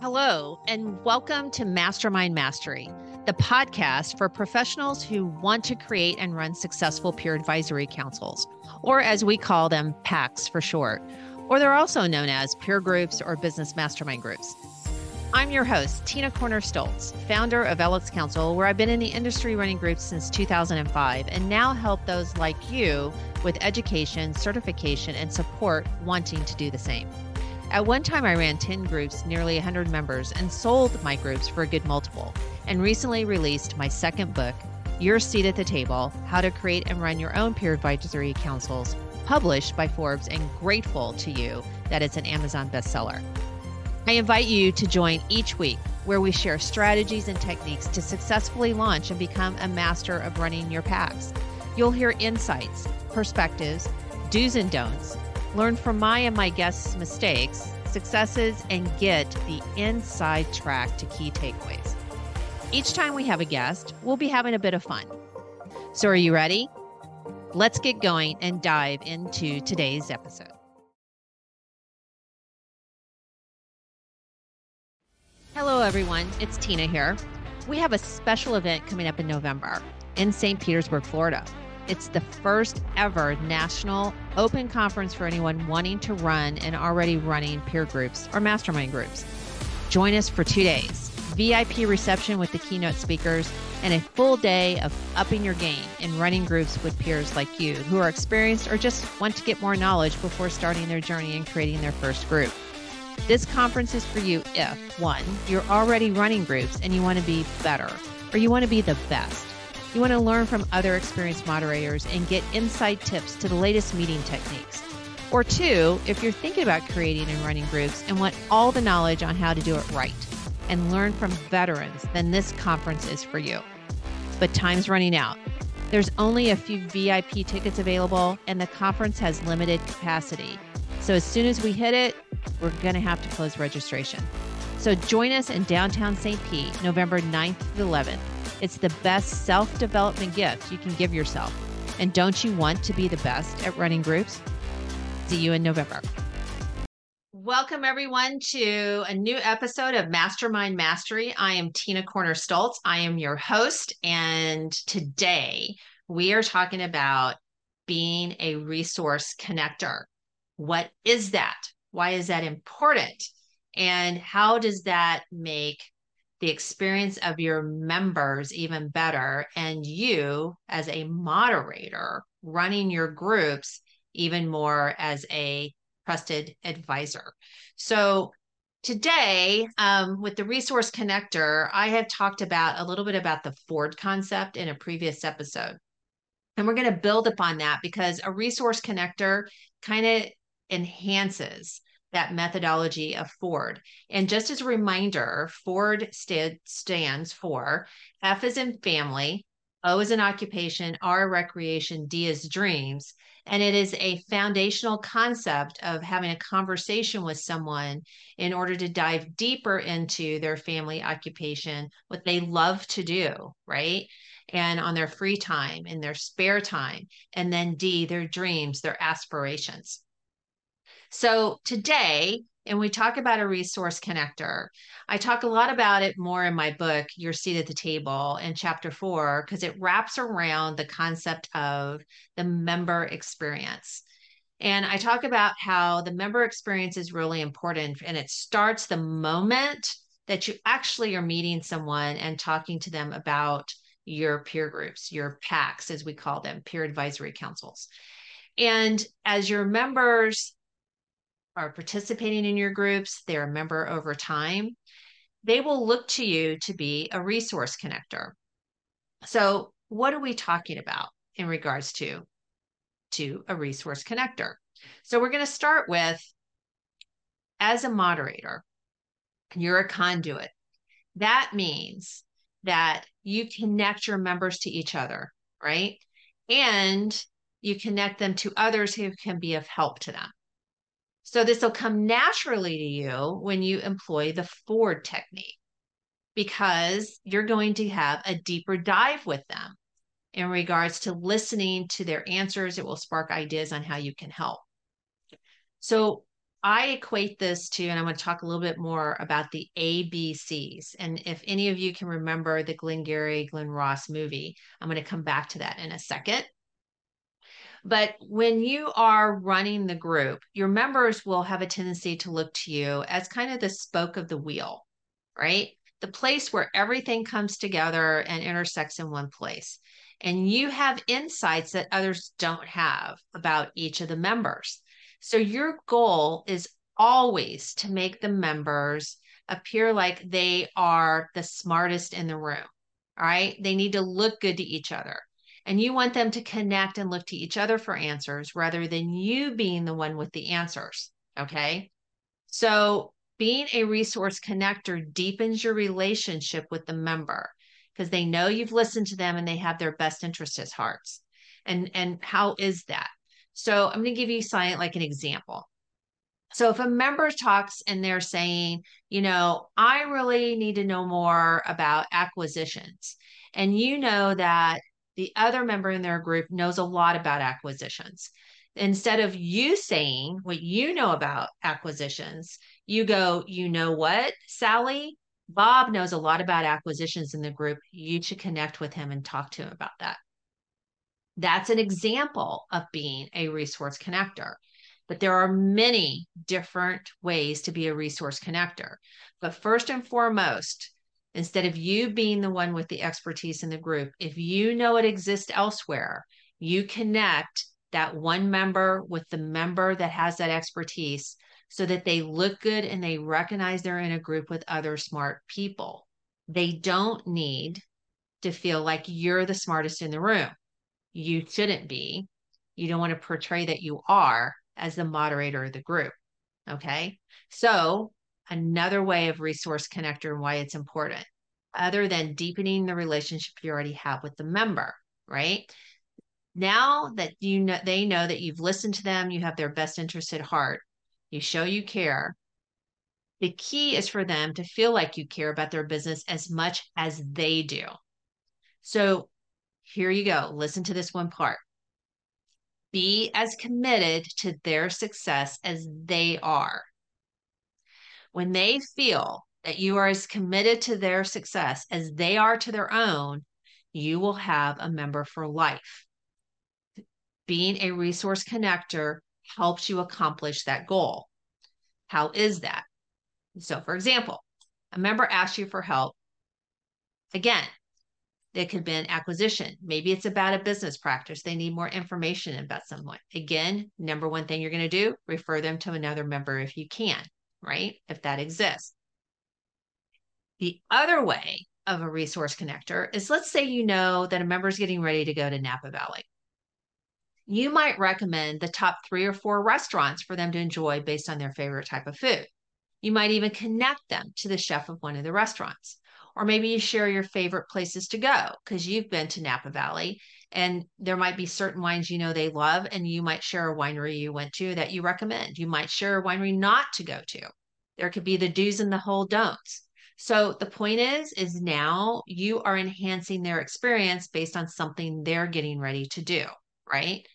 Hello, and welcome to Mastermind Mastery, the podcast for professionals who want to create and run successful peer advisory councils, or as we call them, PACs for short, or they're also known as peer groups or business mastermind groups. I'm your host, Tina Corner Stolz, founder of LX Council, where I've been in the industry running groups since 2005 and now help those like you with education, certification, and support wanting to do the same. At one time, I ran 10 groups, nearly 100 members, and sold my groups for a good multiple, and recently released my second book, Your Seat at the Table How to Create and Run Your Own Peer Advisory Councils, published by Forbes, and grateful to you that it's an Amazon bestseller. I invite you to join each week where we share strategies and techniques to successfully launch and become a master of running your PACs. You'll hear insights, perspectives, do's and don'ts learn from my and my guests' mistakes, successes, and get the inside track to key takeaways. Each time we have a guest, we'll be having a bit of fun. So, are you ready? Let's get going and dive into today's episode. Hello, everyone. It's Tina here. We have a special event coming up in November in St. Petersburg, Florida. It's the first ever national open conference for anyone wanting to run and already running peer groups or mastermind groups. Join us for two days VIP reception with the keynote speakers, and a full day of upping your game in running groups with peers like you who are experienced or just want to get more knowledge before starting their journey and creating their first group. This conference is for you if, one, you're already running groups and you want to be better, or you want to be the best you want to learn from other experienced moderators and get inside tips to the latest meeting techniques. Or two, if you're thinking about creating and running groups and want all the knowledge on how to do it right and learn from veterans, then this conference is for you. But time's running out. There's only a few VIP tickets available, and the conference has limited capacity. So as soon as we hit it, we're going to have to close registration. So join us in downtown St. Pete, November 9th to 11th. It's the best self development gift you can give yourself. And don't you want to be the best at running groups? See you in November. Welcome, everyone, to a new episode of Mastermind Mastery. I am Tina Corner Stolz. I am your host. And today we are talking about being a resource connector. What is that? Why is that important? And how does that make the experience of your members even better and you as a moderator running your groups even more as a trusted advisor. So today um, with the resource connector i have talked about a little bit about the FORD concept in a previous episode. And we're going to build upon that because a resource connector kind of enhances that methodology of FORD. And just as a reminder, Ford st- stands for F is in family, O is in occupation, R recreation, D is dreams. And it is a foundational concept of having a conversation with someone in order to dive deeper into their family occupation, what they love to do, right? And on their free time, in their spare time. And then D, their dreams, their aspirations. So today, and we talk about a resource connector. I talk a lot about it more in my book, Your Seat at the Table, in chapter four, because it wraps around the concept of the member experience. And I talk about how the member experience is really important and it starts the moment that you actually are meeting someone and talking to them about your peer groups, your PACs, as we call them, peer advisory councils. And as your members are participating in your groups, they're a member over time, they will look to you to be a resource connector. So, what are we talking about in regards to to a resource connector? So, we're going to start with as a moderator, you're a conduit. That means that you connect your members to each other, right? And you connect them to others who can be of help to them. So this will come naturally to you when you employ the FORD technique because you're going to have a deeper dive with them in regards to listening to their answers. It will spark ideas on how you can help. So I equate this to, and I'm going to talk a little bit more about the ABCs. And if any of you can remember the Glenn Glengarry Glen Ross movie, I'm going to come back to that in a second. But when you are running the group, your members will have a tendency to look to you as kind of the spoke of the wheel, right? The place where everything comes together and intersects in one place. And you have insights that others don't have about each of the members. So your goal is always to make the members appear like they are the smartest in the room. All right. They need to look good to each other. And you want them to connect and look to each other for answers rather than you being the one with the answers. Okay. So being a resource connector deepens your relationship with the member because they know you've listened to them and they have their best interest at hearts. And and how is that? So I'm going to give you something like an example. So if a member talks and they're saying, you know, I really need to know more about acquisitions, and you know that the other member in their group knows a lot about acquisitions. Instead of you saying what you know about acquisitions, you go, you know what, Sally? Bob knows a lot about acquisitions in the group. You should connect with him and talk to him about that. That's an example of being a resource connector. But there are many different ways to be a resource connector. But first and foremost, instead of you being the one with the expertise in the group, if you know it exists elsewhere, you connect that one member with the member that has that expertise so that they look good and they recognize they're in a group with other smart people. They don't need to feel like you're the smartest in the room you shouldn't be. You don't want to portray that you are as the moderator of the group. Okay. So, another way of resource connector and why it's important, other than deepening the relationship you already have with the member, right? Now that you know they know that you've listened to them, you have their best interest at heart, you show you care. The key is for them to feel like you care about their business as much as they do. So here you go. Listen to this one part. Be as committed to their success as they are. When they feel that you are as committed to their success as they are to their own, you will have a member for life. Being a resource connector helps you accomplish that goal. How is that? So, for example, a member asks you for help. Again, it could be an acquisition. Maybe it's about a business practice. They need more information about someone. Again, number one thing you're going to do, refer them to another member if you can, right? If that exists. The other way of a resource connector is let's say you know that a member is getting ready to go to Napa Valley. You might recommend the top three or four restaurants for them to enjoy based on their favorite type of food. You might even connect them to the chef of one of the restaurants. Or maybe you share your favorite places to go because you've been to Napa Valley and there might be certain wines you know they love, and you might share a winery you went to that you recommend. You might share a winery not to go to. There could be the do's and the whole don'ts. So the point is, is now you are enhancing their experience based on something they're getting ready to do, right?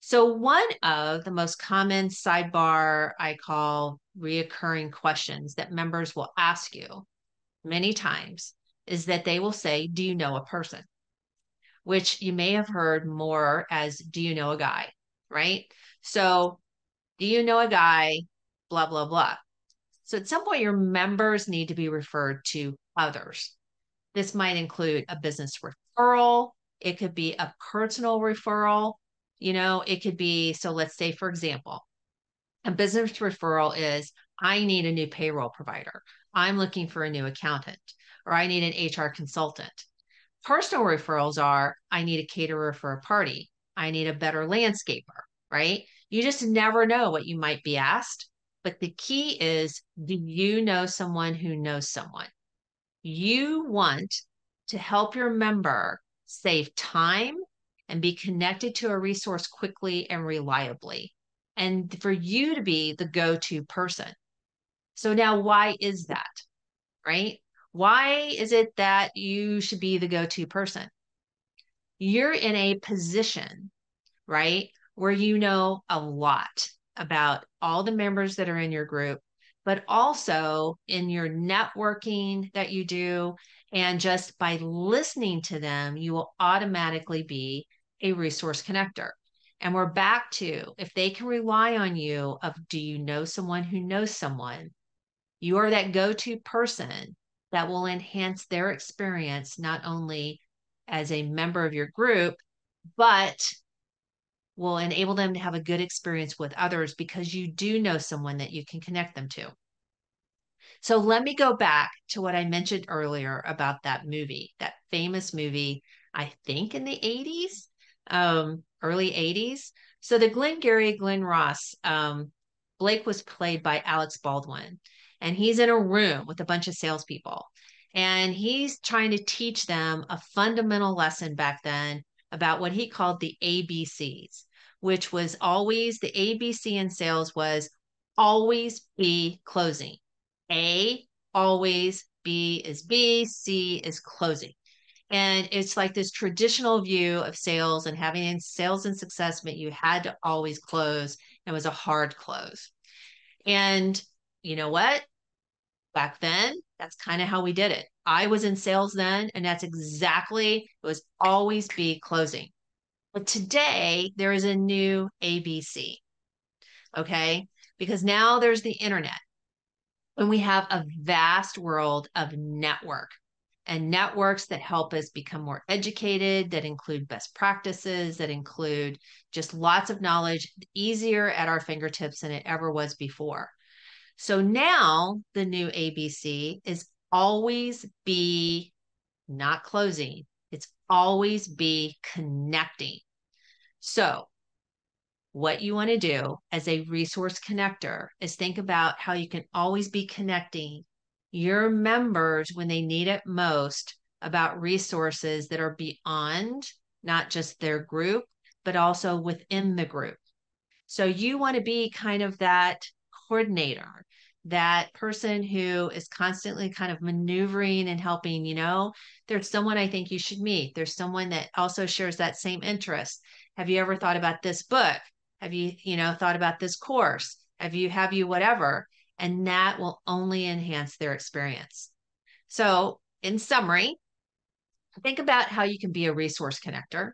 So one of the most common sidebar I call reoccurring questions that members will ask you many times is that they will say, Do you know a person? Which you may have heard more as, Do you know a guy? Right? So, do you know a guy? Blah, blah, blah. So, at some point, your members need to be referred to others. This might include a business referral, it could be a personal referral. You know, it could be, so let's say, for example, a business referral is I need a new payroll provider. I'm looking for a new accountant or I need an HR consultant. Personal referrals are I need a caterer for a party. I need a better landscaper, right? You just never know what you might be asked. But the key is do you know someone who knows someone? You want to help your member save time and be connected to a resource quickly and reliably, and for you to be the go to person. So now, why is that? Right? Why is it that you should be the go to person? You're in a position, right, where you know a lot about all the members that are in your group, but also in your networking that you do. And just by listening to them, you will automatically be a resource connector. And we're back to if they can rely on you of do you know someone who knows someone? You are that go-to person that will enhance their experience not only as a member of your group, but will enable them to have a good experience with others because you do know someone that you can connect them to. So let me go back to what I mentioned earlier about that movie, that famous movie, I think in the 80s, um, early 80s. So the Glenn Glengarry Glen Ross, um, Blake was played by Alec Baldwin, and he's in a room with a bunch of salespeople. And he's trying to teach them a fundamental lesson back then about what he called the ABCs, which was always the ABC in sales was always be closing. A, always, B is B, C is closing. And it's like this traditional view of sales and having sales and success meant you had to always close. It was a hard close. And you know what? Back then, that's kind of how we did it. I was in sales then, and that's exactly it was always be closing. But today there is a new ABC. Okay. Because now there's the internet and we have a vast world of network and networks that help us become more educated, that include best practices, that include just lots of knowledge, easier at our fingertips than it ever was before. So now the new ABC is always be not closing, it's always be connecting. So what you want to do as a resource connector is think about how you can always be connecting your members when they need it most about resources that are beyond not just their group, but also within the group. So you want to be kind of that coordinator, that person who is constantly kind of maneuvering and helping, you know, there's someone I think you should meet. There's someone that also shares that same interest. Have you ever thought about this book? Have you, you know, thought about this course? Have you, have you, whatever? And that will only enhance their experience. So, in summary, think about how you can be a resource connector.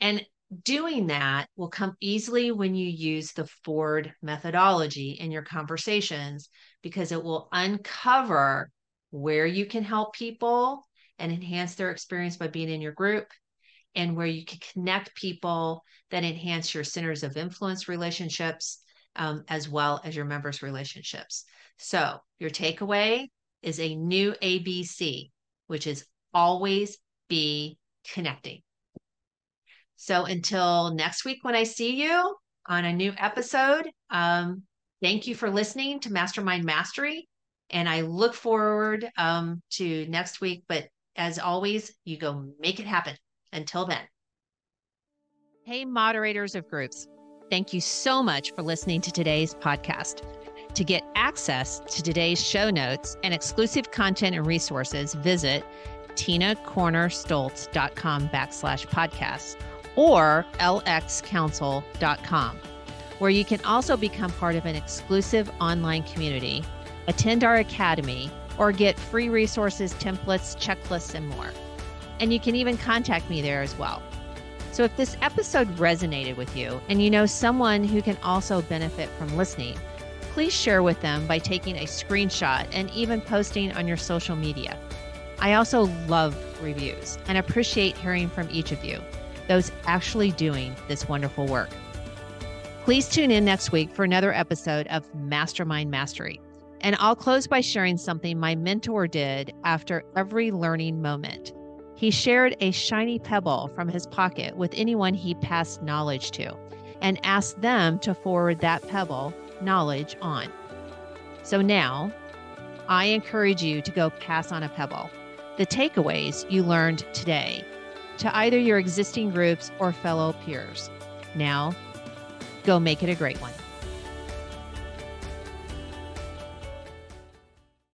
And doing that will come easily when you use the FORD methodology in your conversations because it will uncover where you can help people and enhance their experience by being in your group and where you can connect people that enhance your centers of influence relationships um, as well as your members' relationships. So, your takeaway is a new ABC, which is always be connecting. So, until next week when I see you on a new episode, um, thank you for listening to Mastermind Mastery. And I look forward um, to next week. But as always, you go make it happen. Until then. Hey, moderators of groups. Thank you so much for listening to today's podcast. To get access to today's show notes and exclusive content and resources, visit tinacornerstolz.com backslash podcast or lxcouncil.com, where you can also become part of an exclusive online community, attend our academy, or get free resources, templates, checklists, and more. And you can even contact me there as well. So if this episode resonated with you and you know someone who can also benefit from listening, please share with them by taking a screenshot and even posting on your social media. I also love reviews and appreciate hearing from each of you, those actually doing this wonderful work. Please tune in next week for another episode of Mastermind Mastery. And I'll close by sharing something my mentor did after every learning moment. He shared a shiny pebble from his pocket with anyone he passed knowledge to and asked them to forward that pebble knowledge on. So now, I encourage you to go pass on a pebble. The takeaways you learned today to either your existing groups or fellow peers. Now, go make it a great one.